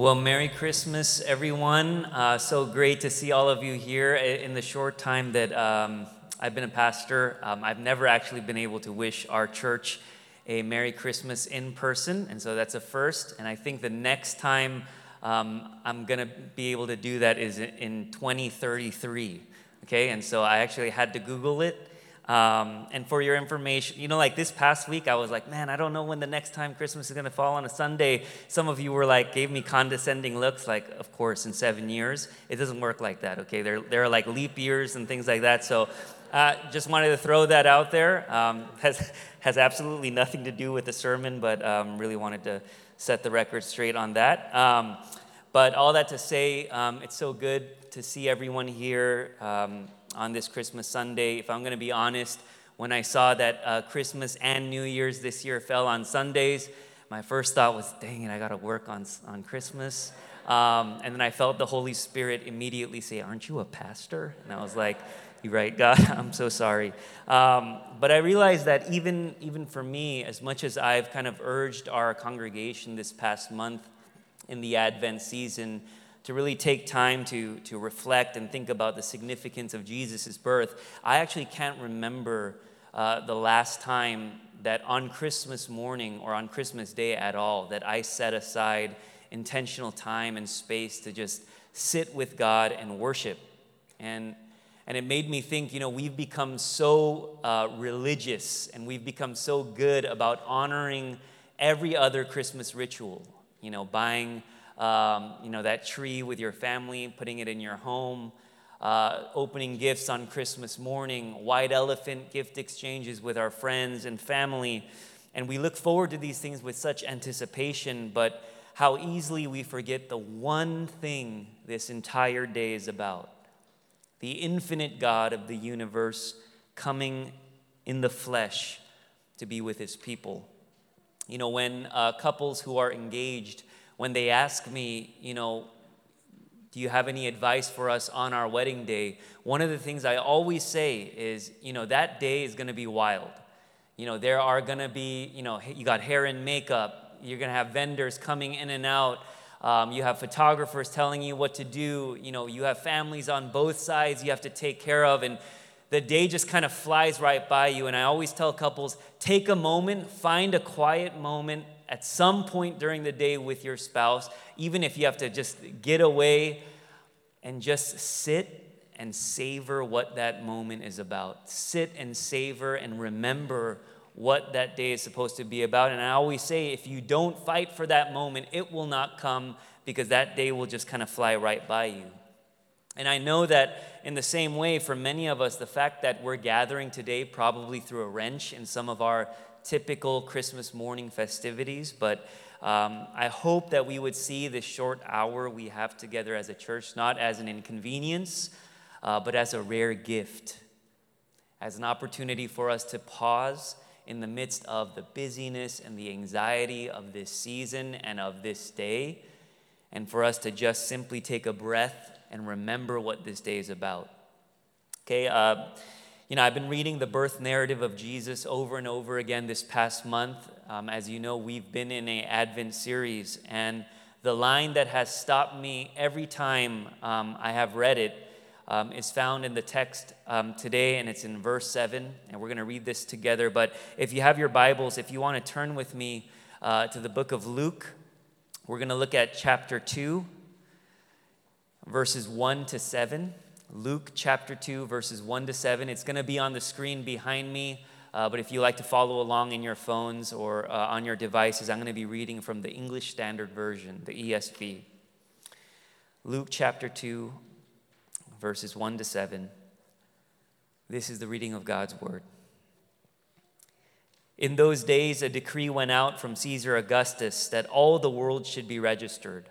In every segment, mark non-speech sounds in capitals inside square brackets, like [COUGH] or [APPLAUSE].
Well, Merry Christmas, everyone. Uh, so great to see all of you here. In the short time that um, I've been a pastor, um, I've never actually been able to wish our church a Merry Christmas in person, and so that's a first. And I think the next time um, I'm going to be able to do that is in 2033. Okay, and so I actually had to Google it um, and for your information, you know, like this past week, I was like, man, I don't know when the next time Christmas is going to fall on a Sunday. Some of you were like, gave me condescending looks, like, of course, in seven years. It doesn't work like that, okay? There, there are like leap years and things like that. So uh, just wanted to throw that out there. Um, [LAUGHS] has, has absolutely nothing to do with the sermon, but um, really wanted to set the record straight on that. Um, but all that to say, um, it's so good to see everyone here. On this Christmas Sunday. If I'm going to be honest, when I saw that uh, Christmas and New Year's this year fell on Sundays, my first thought was, dang it, I got to work on, on Christmas. Um, and then I felt the Holy Spirit immediately say, Aren't you a pastor? And I was like, You're right, God, [LAUGHS] I'm so sorry. Um, but I realized that even, even for me, as much as I've kind of urged our congregation this past month in the Advent season to really take time to, to reflect and think about the significance of Jesus' birth, I actually can't remember uh, the last time that on Christmas morning or on Christmas Day at all that I set aside intentional time and space to just sit with God and worship. And, and it made me think, you know, we've become so uh, religious and we've become so good about honoring every other Christmas ritual, you know, buying um, you know, that tree with your family, putting it in your home, uh, opening gifts on Christmas morning, white elephant gift exchanges with our friends and family. And we look forward to these things with such anticipation, but how easily we forget the one thing this entire day is about the infinite God of the universe coming in the flesh to be with his people. You know, when uh, couples who are engaged when they ask me, you know, do you have any advice for us on our wedding day? One of the things I always say is, you know, that day is going to be wild. You know, there are going to be, you know, you got hair and makeup. You're going to have vendors coming in and out. Um, you have photographers telling you what to do. You know, you have families on both sides you have to take care of. And the day just kind of flies right by you. And I always tell couples take a moment, find a quiet moment at some point during the day with your spouse, even if you have to just get away and just sit and savor what that moment is about. Sit and savor and remember what that day is supposed to be about. And I always say, if you don't fight for that moment, it will not come because that day will just kind of fly right by you. And I know that in the same way, for many of us, the fact that we're gathering today, probably threw a wrench in some of our typical Christmas morning festivities, but um, I hope that we would see this short hour we have together as a church not as an inconvenience, uh, but as a rare gift, as an opportunity for us to pause in the midst of the busyness and the anxiety of this season and of this day, and for us to just simply take a breath and remember what this day is about. Okay, uh, you know, I've been reading the birth narrative of Jesus over and over again this past month. Um, as you know, we've been in an Advent series, and the line that has stopped me every time um, I have read it um, is found in the text um, today, and it's in verse 7. And we're going to read this together. But if you have your Bibles, if you want to turn with me uh, to the book of Luke, we're going to look at chapter 2, verses 1 to 7. Luke chapter 2, verses 1 to 7. It's going to be on the screen behind me, uh, but if you like to follow along in your phones or uh, on your devices, I'm going to be reading from the English Standard Version, the ESV. Luke chapter 2, verses 1 to 7. This is the reading of God's word. In those days, a decree went out from Caesar Augustus that all the world should be registered.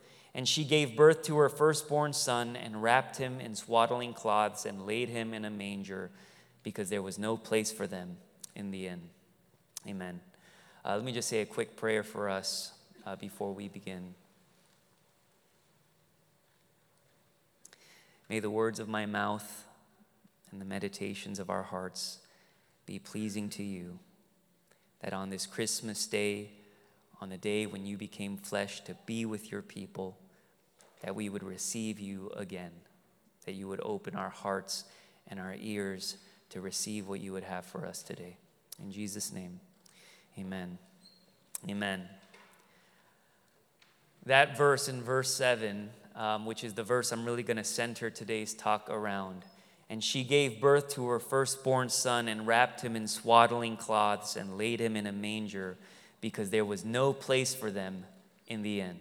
And she gave birth to her firstborn son and wrapped him in swaddling cloths and laid him in a manger because there was no place for them in the inn. Amen. Uh, let me just say a quick prayer for us uh, before we begin. May the words of my mouth and the meditations of our hearts be pleasing to you, that on this Christmas day, on the day when you became flesh to be with your people, that we would receive you again, that you would open our hearts and our ears to receive what you would have for us today. In Jesus' name, amen. Amen. That verse in verse 7, um, which is the verse I'm really going to center today's talk around. And she gave birth to her firstborn son and wrapped him in swaddling cloths and laid him in a manger because there was no place for them in the inn.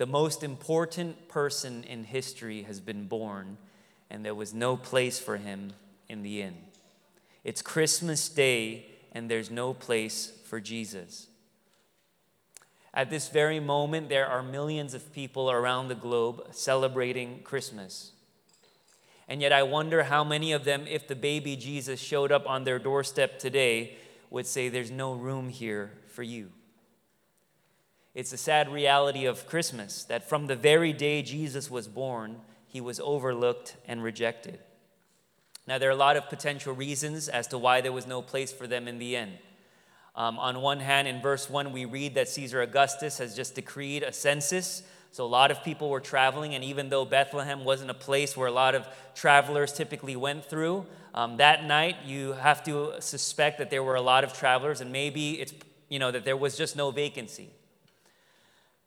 The most important person in history has been born, and there was no place for him in the inn. It's Christmas Day, and there's no place for Jesus. At this very moment, there are millions of people around the globe celebrating Christmas. And yet, I wonder how many of them, if the baby Jesus showed up on their doorstep today, would say, There's no room here for you. It's a sad reality of Christmas that from the very day Jesus was born, he was overlooked and rejected. Now, there are a lot of potential reasons as to why there was no place for them in the end. Um, on one hand, in verse 1, we read that Caesar Augustus has just decreed a census. So, a lot of people were traveling, and even though Bethlehem wasn't a place where a lot of travelers typically went through, um, that night, you have to suspect that there were a lot of travelers, and maybe it's, you know, that there was just no vacancy.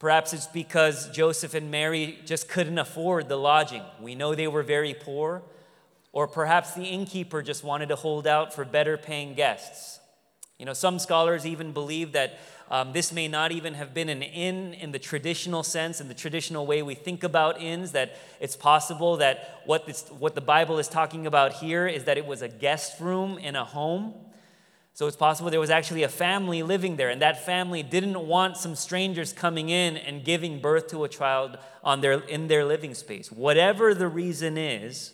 Perhaps it's because Joseph and Mary just couldn't afford the lodging. We know they were very poor. Or perhaps the innkeeper just wanted to hold out for better paying guests. You know, some scholars even believe that um, this may not even have been an inn in the traditional sense, in the traditional way we think about inns, that it's possible that what, this, what the Bible is talking about here is that it was a guest room in a home. So it's possible there was actually a family living there, and that family didn't want some strangers coming in and giving birth to a child on their, in their living space. Whatever the reason is,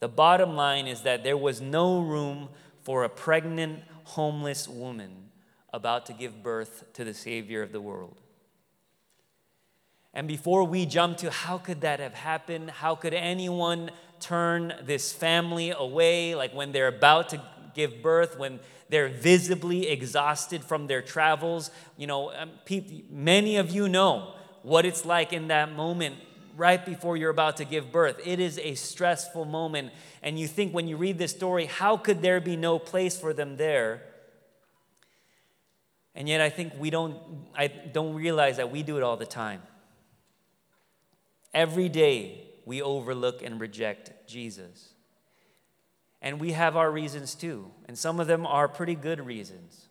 the bottom line is that there was no room for a pregnant, homeless woman about to give birth to the Savior of the world. And before we jump to how could that have happened, how could anyone turn this family away, like when they're about to give birth, when they're visibly exhausted from their travels. You know, um, many of you know what it's like in that moment right before you're about to give birth. It is a stressful moment. And you think when you read this story, how could there be no place for them there? And yet I think we don't I don't realize that we do it all the time. Every day we overlook and reject Jesus. And we have our reasons too. And some of them are pretty good reasons.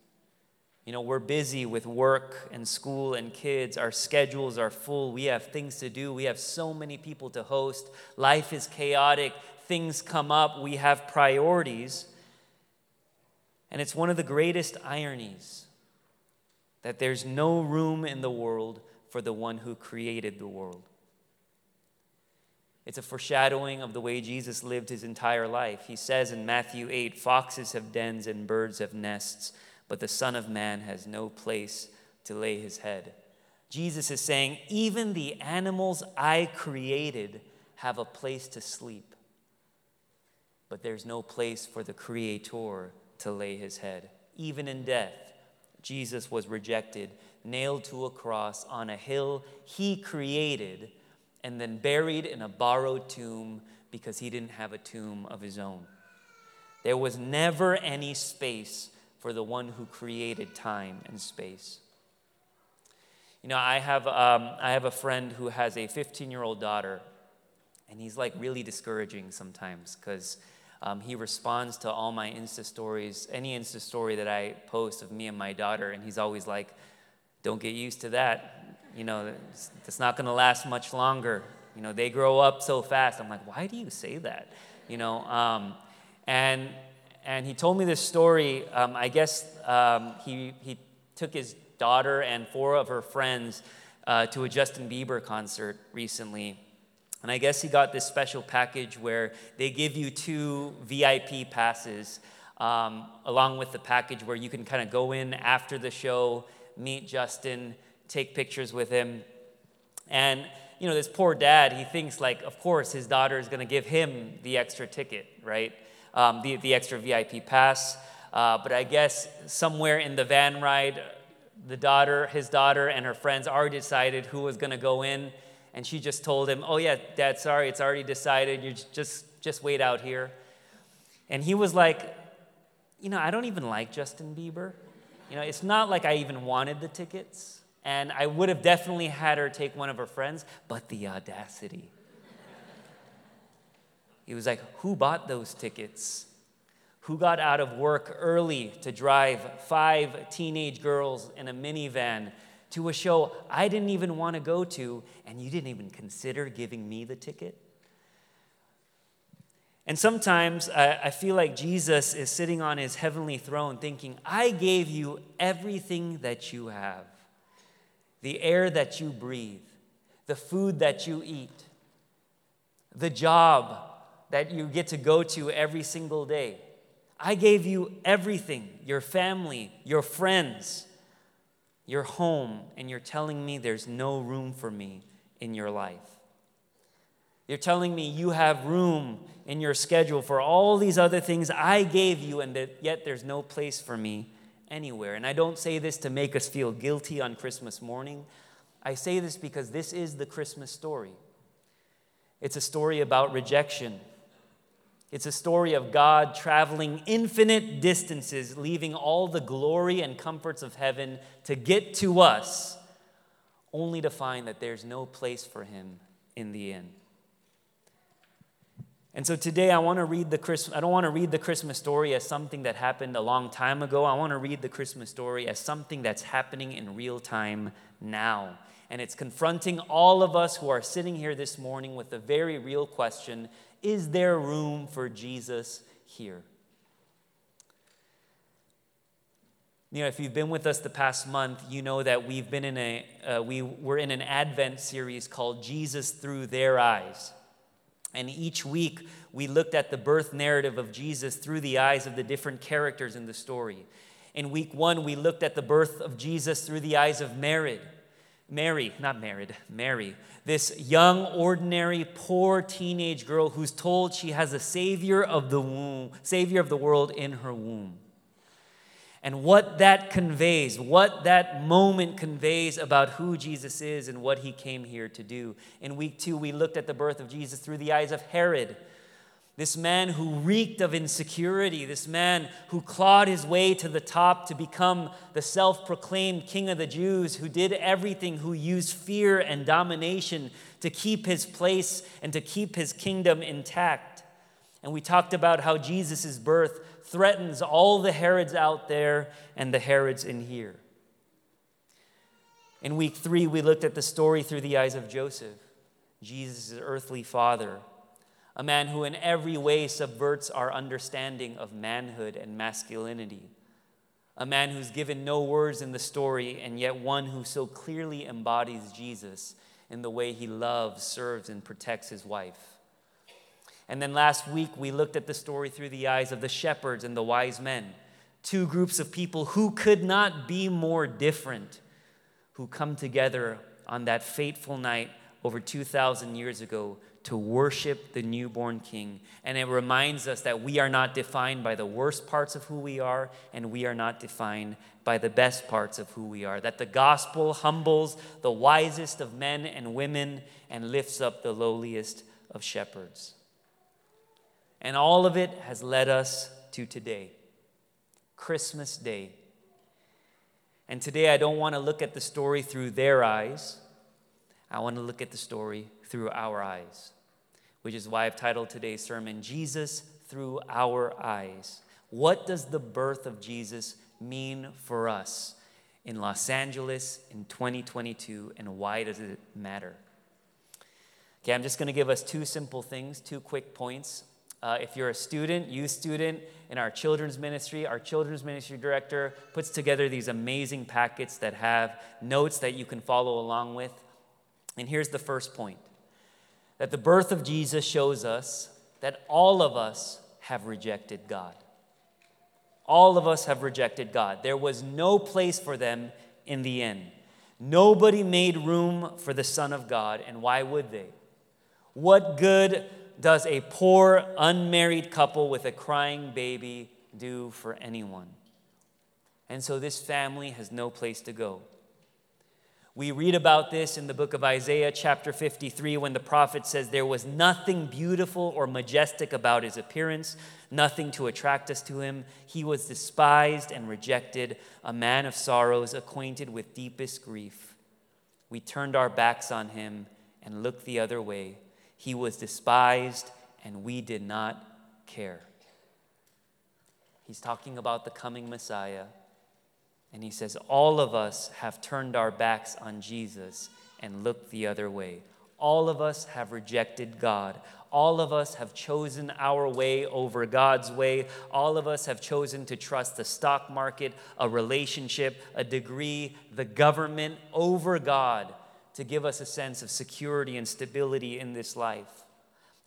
You know, we're busy with work and school and kids. Our schedules are full. We have things to do. We have so many people to host. Life is chaotic. Things come up. We have priorities. And it's one of the greatest ironies that there's no room in the world for the one who created the world. It's a foreshadowing of the way Jesus lived his entire life. He says in Matthew 8 Foxes have dens and birds have nests, but the Son of Man has no place to lay his head. Jesus is saying, Even the animals I created have a place to sleep, but there's no place for the Creator to lay his head. Even in death, Jesus was rejected, nailed to a cross on a hill he created and then buried in a borrowed tomb because he didn't have a tomb of his own. There was never any space for the one who created time and space. You know, I have, um, I have a friend who has a 15 year old daughter, and he's like really discouraging sometimes because um, he responds to all my Insta stories, any Insta story that I post of me and my daughter, and he's always like, don't get used to that you know, it's, it's not going to last much longer. You know, they grow up so fast. I'm like, why do you say that? You know, um, and and he told me this story. Um, I guess um, he he took his daughter and four of her friends uh, to a Justin Bieber concert recently. And I guess he got this special package where they give you two VIP passes um, along with the package where you can kind of go in after the show, meet Justin, take pictures with him. And, you know, this poor dad, he thinks, like, of course, his daughter is going to give him the extra ticket, right? Um, the, the extra VIP pass. Uh, but I guess somewhere in the van ride, the daughter, his daughter, and her friends already decided who was going to go in and she just told him, "Oh yeah, Dad, sorry, it's already decided. You just just wait out here." And he was like, "You know, I don't even like Justin Bieber. You know, it's not like I even wanted the tickets, and I would have definitely had her take one of her friends, but the audacity." He was like, "Who bought those tickets?" Who got out of work early to drive five teenage girls in a minivan to a show I didn't even want to go to, and you didn't even consider giving me the ticket? And sometimes I, I, feel like Jesus is sitting on his heavenly throne thinking, I gave you everything that you have the air that you breathe, the food that you eat, the job that you get to go to every single day. I gave you everything your family, your friends your home, and you're telling me there's no room for me in your life. You're telling me you have room in your schedule for all these other things I gave you, and that yet there's no place for me anywhere. And I don't say this to make us feel guilty on Christmas morning. I say this because this is the Christmas story. It's a story about rejection, it's a story of God traveling infinite distances, leaving all the glory and comforts of heaven to get to us, only to find that there's no place for him in the end. And so today I want to read the Christmas I don't want to read the Christmas story as something that happened a long time ago. I want to read the Christmas story as something that's happening in real time now. And it's confronting all of us who are sitting here this morning with a very real question is there room for Jesus here? You know, if you've been with us the past month, you know that we've been in a, uh, we were in an Advent series called Jesus Through Their Eyes. And each week, we looked at the birth narrative of Jesus through the eyes of the different characters in the story. In week one, we looked at the birth of Jesus through the eyes of Mary. Mary, not married, Mary, this young, ordinary, poor teenage girl who's told she has a savior of the womb, savior of the world in her womb. And what that conveys, what that moment conveys about who Jesus is and what he came here to do. In week two, we looked at the birth of Jesus through the eyes of Herod this man who reeked of insecurity, this man who clawed his way to the top to become the self proclaimed king of the Jews, who did everything, who used fear and domination to keep his place and to keep his kingdom intact. And we talked about how Jesus' birth threatens all the Herods out there and the Herods in here. In week three, we looked at the story through the eyes of Joseph, Jesus' earthly father a man who in every way subverts our understanding of manhood and masculinity, a man who's given no words in the story, and yet one who so clearly embodies Jesus in the way he loves, serves, and protects his wife. And then last week, we looked at the story through the eyes of the shepherds and the wise men, two groups of people who could not be more different, who come together on that fateful night over 2,000 years ago to worship the newborn king. And it reminds us that we are not defined by the worst parts of who we are, and we are not defined by the best parts of who we are. That the gospel humbles the wisest of men and women and lifts up the lowliest of shepherds. And all of it has led us to today, Christmas Day. And today I don't want to look at the story through their eyes. I want to look at the story through our eyes, which is why I've titled today's sermon, Jesus Through Our Eyes. What does the birth of Jesus mean for us in Los Angeles in 2022, and why does it matter? Okay, I'm just going to give us two simple things, two quick points. Uh, if you're a student, youth student in our children's ministry, our children's ministry director puts together these amazing packets that have notes that you can follow along with. And here's the first point that the birth of Jesus shows us that all of us have rejected God. All of us have rejected God. There was no place for them in the end. Nobody made room for the Son of God, and why would they? What good does a poor, unmarried couple with a crying baby do for anyone? And so this family has no place to go. We read about this in the book of Isaiah, chapter 53, when the prophet says, There was nothing beautiful or majestic about his appearance, nothing to attract us to him. He was despised and rejected, a man of sorrows, acquainted with deepest grief. We turned our backs on him and looked the other way. He was despised, and we did not care. He's talking about the coming Messiah and he says, All of us have turned our backs on Jesus and looked the other way. All of us have rejected God. All of us have chosen our way over God's way. All of us have chosen to trust the stock market, a relationship, a degree, the government over God to give us a sense of security and stability in this life.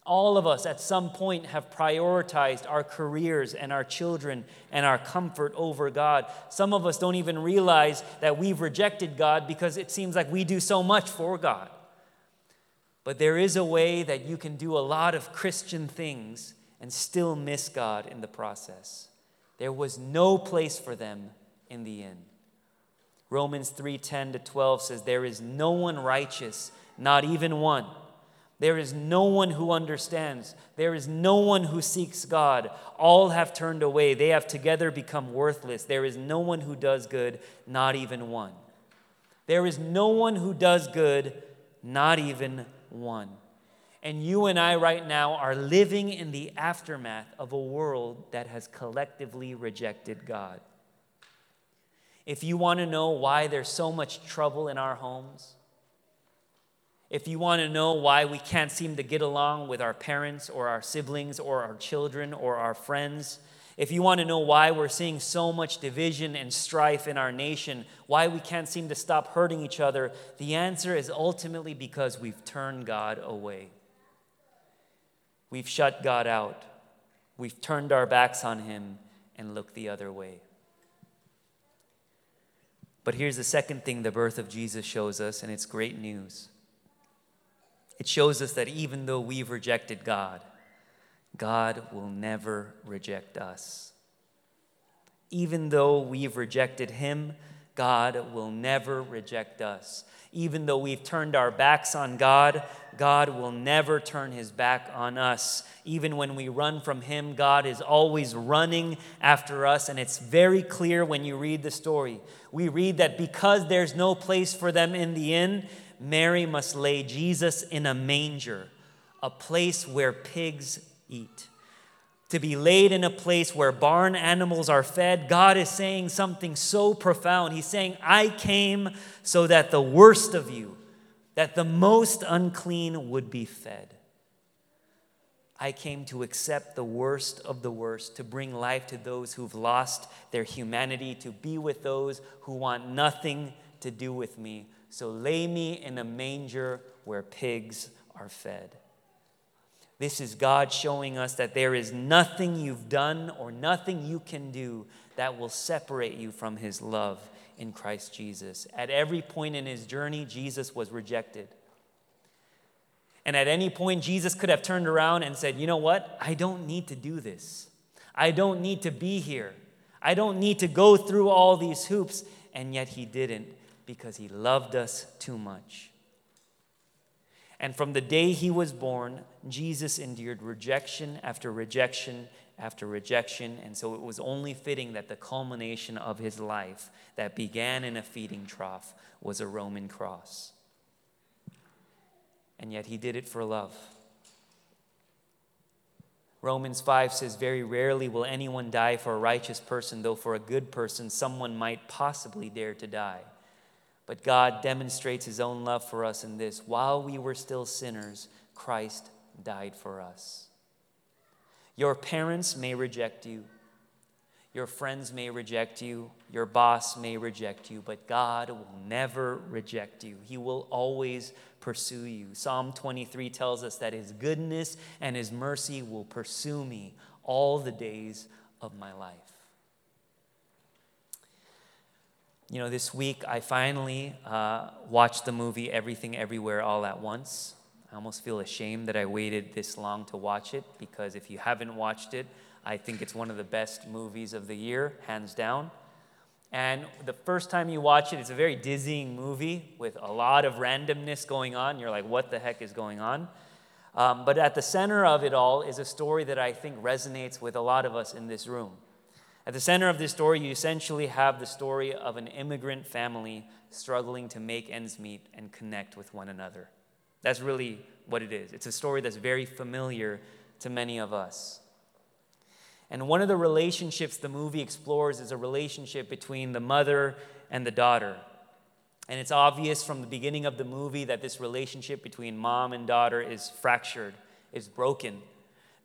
All of us at some point have prioritized our careers and our children and our comfort over God. Some of us don't even realize that we've rejected God because it seems like we do so much for God. But there is a way that you can do a lot of Christian things and still miss God in the process. There was no place for them in the end. Romans 3:10 to 12 says there is no one righteous, not even one. There is no one who understands. There is no one who seeks God. All have turned away. They have together become worthless. There is no one who does good, not even one. There is no one who does good, not even one. And you and I, right now, are living in the aftermath of a world that has collectively rejected God. If you want to know why there's so much trouble in our homes, if you want to know why we can't seem to get along with our parents or our siblings or our children or our friends, if you want to know why we're seeing so much division and strife in our nation, why we can't seem to stop hurting each other, the answer is ultimately because we've turned God away. We've shut God out. We've turned our backs on Him and looked the other way. But here's the second thing the birth of Jesus shows us, and it's great news. It shows us that even though we've rejected God, God will never reject us. Even though we've rejected Him, God will never reject us. Even though we've turned our backs on God, God will never turn his back on us. Even when we run from him, God is always running after us. And it's very clear when you read the story. We read that because there's no place for them in the inn, Mary must lay Jesus in a manger, a place where pigs eat. To be laid in a place where barn animals are fed, God is saying something so profound. He's saying, I came so that the worst of you, that the most unclean would be fed. I came to accept the worst of the worst, to bring life to those who've lost their humanity, to be with those who want nothing to do with me, so lay me in a manger where pigs are fed. This is God showing us that there is nothing you've done or nothing you can do that will separate you from His love in Christ Jesus. At every point in His journey, Jesus was rejected. And at any point, Jesus could have turned around and said, You know what? I don't need to do this. I don't need to be here. I don't need to go through all these hoops. And yet, He didn't because he loved us too much. And from the day he was born, Jesus endured rejection after rejection after rejection. And so it was only fitting that the culmination of his life, that began in a feeding trough, was a Roman cross. And yet he did it for love. Romans 5 says, Very rarely will anyone die for a righteous person, though for a good person, someone might possibly dare to die. But God demonstrates his own love for us in this while we were still sinners, Christ died for us. Your parents may reject you. Your friends may reject you. Your boss may reject you, but God will never reject you. He will always pursue you. Psalm 23 tells us that His goodness and His mercy will pursue me all the days of my life. You know, this week I finally uh, watched the movie Everything Everywhere All at Once. I almost feel ashamed that I waited this long to watch it because if you haven't watched it, I think it's one of the best movies of the year, hands down. And the first time you watch it, it's a very dizzying movie with a lot of randomness going on. You're like, what the heck is going on? Um, but at the center of it all is a story that I think resonates with a lot of us in this room. At the center of this story, you essentially have the story of an immigrant family struggling to make ends meet and connect with one another. That's really what it is. It's a story that's very familiar to many of us. And one of the relationships the movie explores is a relationship between the mother and the daughter. And it's obvious from the beginning of the movie that this relationship between mom and daughter is fractured, is broken.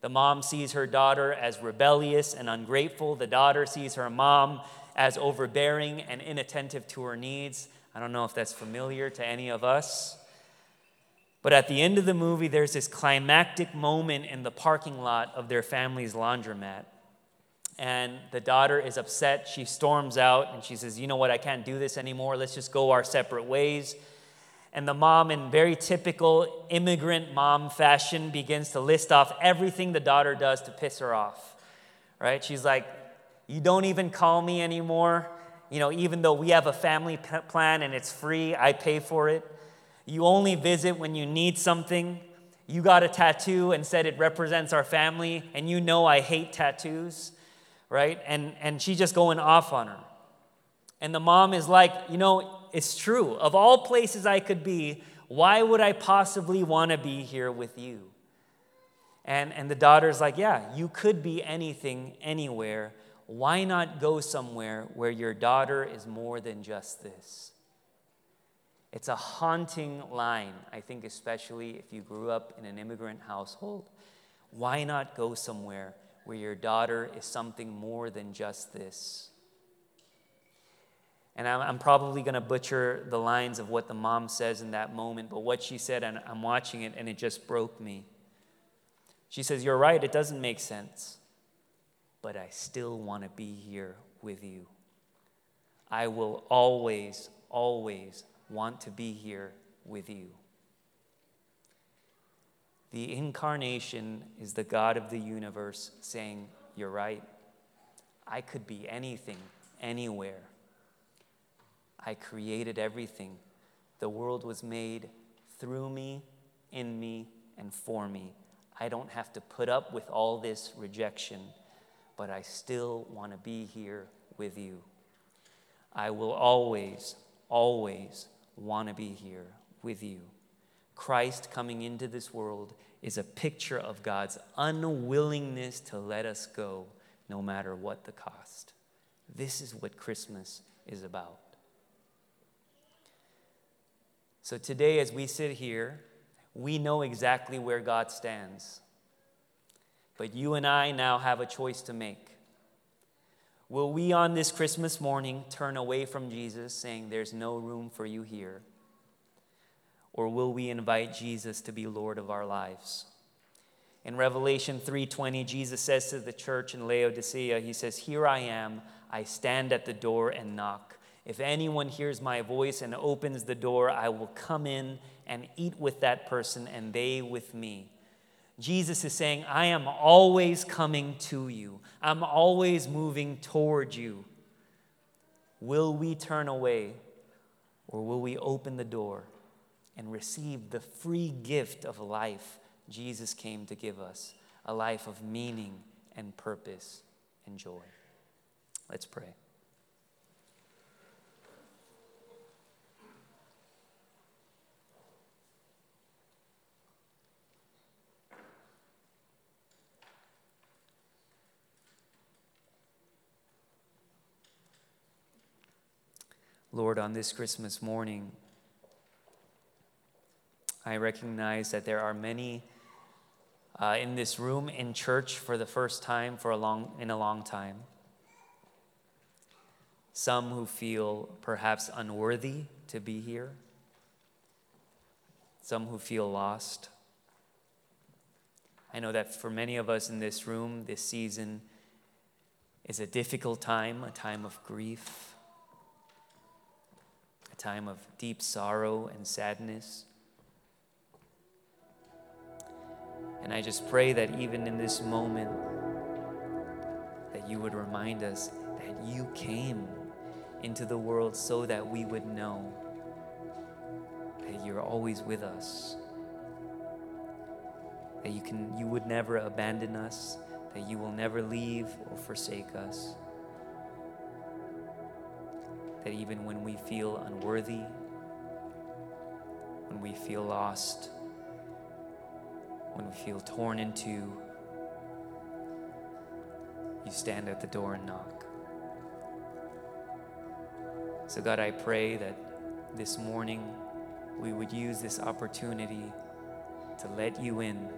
The mom sees her daughter as rebellious and ungrateful. The daughter sees her mom as overbearing and inattentive to her needs. I don't know if that's familiar to any of us. But at the end of the movie, there's this climactic moment in the parking lot of their family's laundromat. And the daughter is upset. She storms out and she says, You know what? I can't do this anymore. Let's just go our separate ways. And the mom, in very typical immigrant mom fashion, begins to list off everything the daughter does to piss her off. Right? She's like, You don't even call me anymore. You know, even though we have a family plan and it's free, I pay for it. You only visit when you need something. You got a tattoo and said it represents our family, and you know I hate tattoos, right? And, and she's just going off on her. And the mom is like, you know, it's true. Of all places I could be, why would I possibly want to be here with you? And, and the daughter's like, yeah, you could be anything, anywhere. Why not go somewhere where your daughter is more than just this? It's a haunting line, I think, especially if you grew up in an immigrant household. Why not go somewhere where your daughter is something more than just this? And I'm, probably going to butcher the lines of what the mom says in that moment, but what she said, and I'm watching it, and it just broke me. She says, You're right, it doesn't make sense, but I still want to be here with you. I will always, always want to be here with you. The incarnation is the God of the universe saying, You're right. I could be anything, anywhere. I created everything. The world was made through me, in me, and for me. I don't have to put up with all this rejection, but I still want to be here with you. I will always, always want to be here with you. Christ coming into this world is a picture of God's unwillingness to let us go no matter what the cost. This is what Christmas is about. So today, as we sit here, we know exactly where God stands. But you and I now have a choice to make. Will we on this Christmas morning turn away from Jesus, saying, There's no room for you here? Or will we invite Jesus to be Lord of our lives? In Revelation 3:20, Jesus says to the church in Laodicea, he says, "Here I am, I stand at the door and knock. If anyone hears my voice and opens the door, I will come in and eat with that person and they with me." Jesus is saying, I am always coming to you, I'm always moving toward you. Will we turn away or will we open the door and receive the free gift of life Jesus came to give us? A life of meaning and purpose and joy. Let's pray. Lord, on this Christmas morning, I recognize that there are many uh, in this room in church for the first time for a long, in a long time. Some who feel perhaps unworthy to be here. Some who feel lost. I know that for many of us in this room, this season is a difficult time, a time of grief, time of deep sorrow and sadness. And I just pray that even in this moment, that you would remind us that you came into the world so that we would know that you're always with us. That you can you would never abandon us, that you will never leave or forsake us. That even when we feel unworthy, when we feel lost, when we feel torn in two, you stand at the door and knock. So, God, I pray that this morning we would use this opportunity to let you in,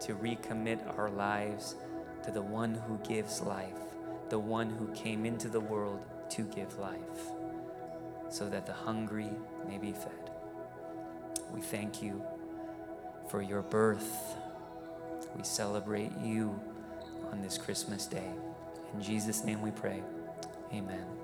to recommit our lives to the one who gives life, the one who came into the world to give life, so that the hungry may be fed. We thank you for your birth. We celebrate you on this Christmas day. In Jesus' name we pray. Amen.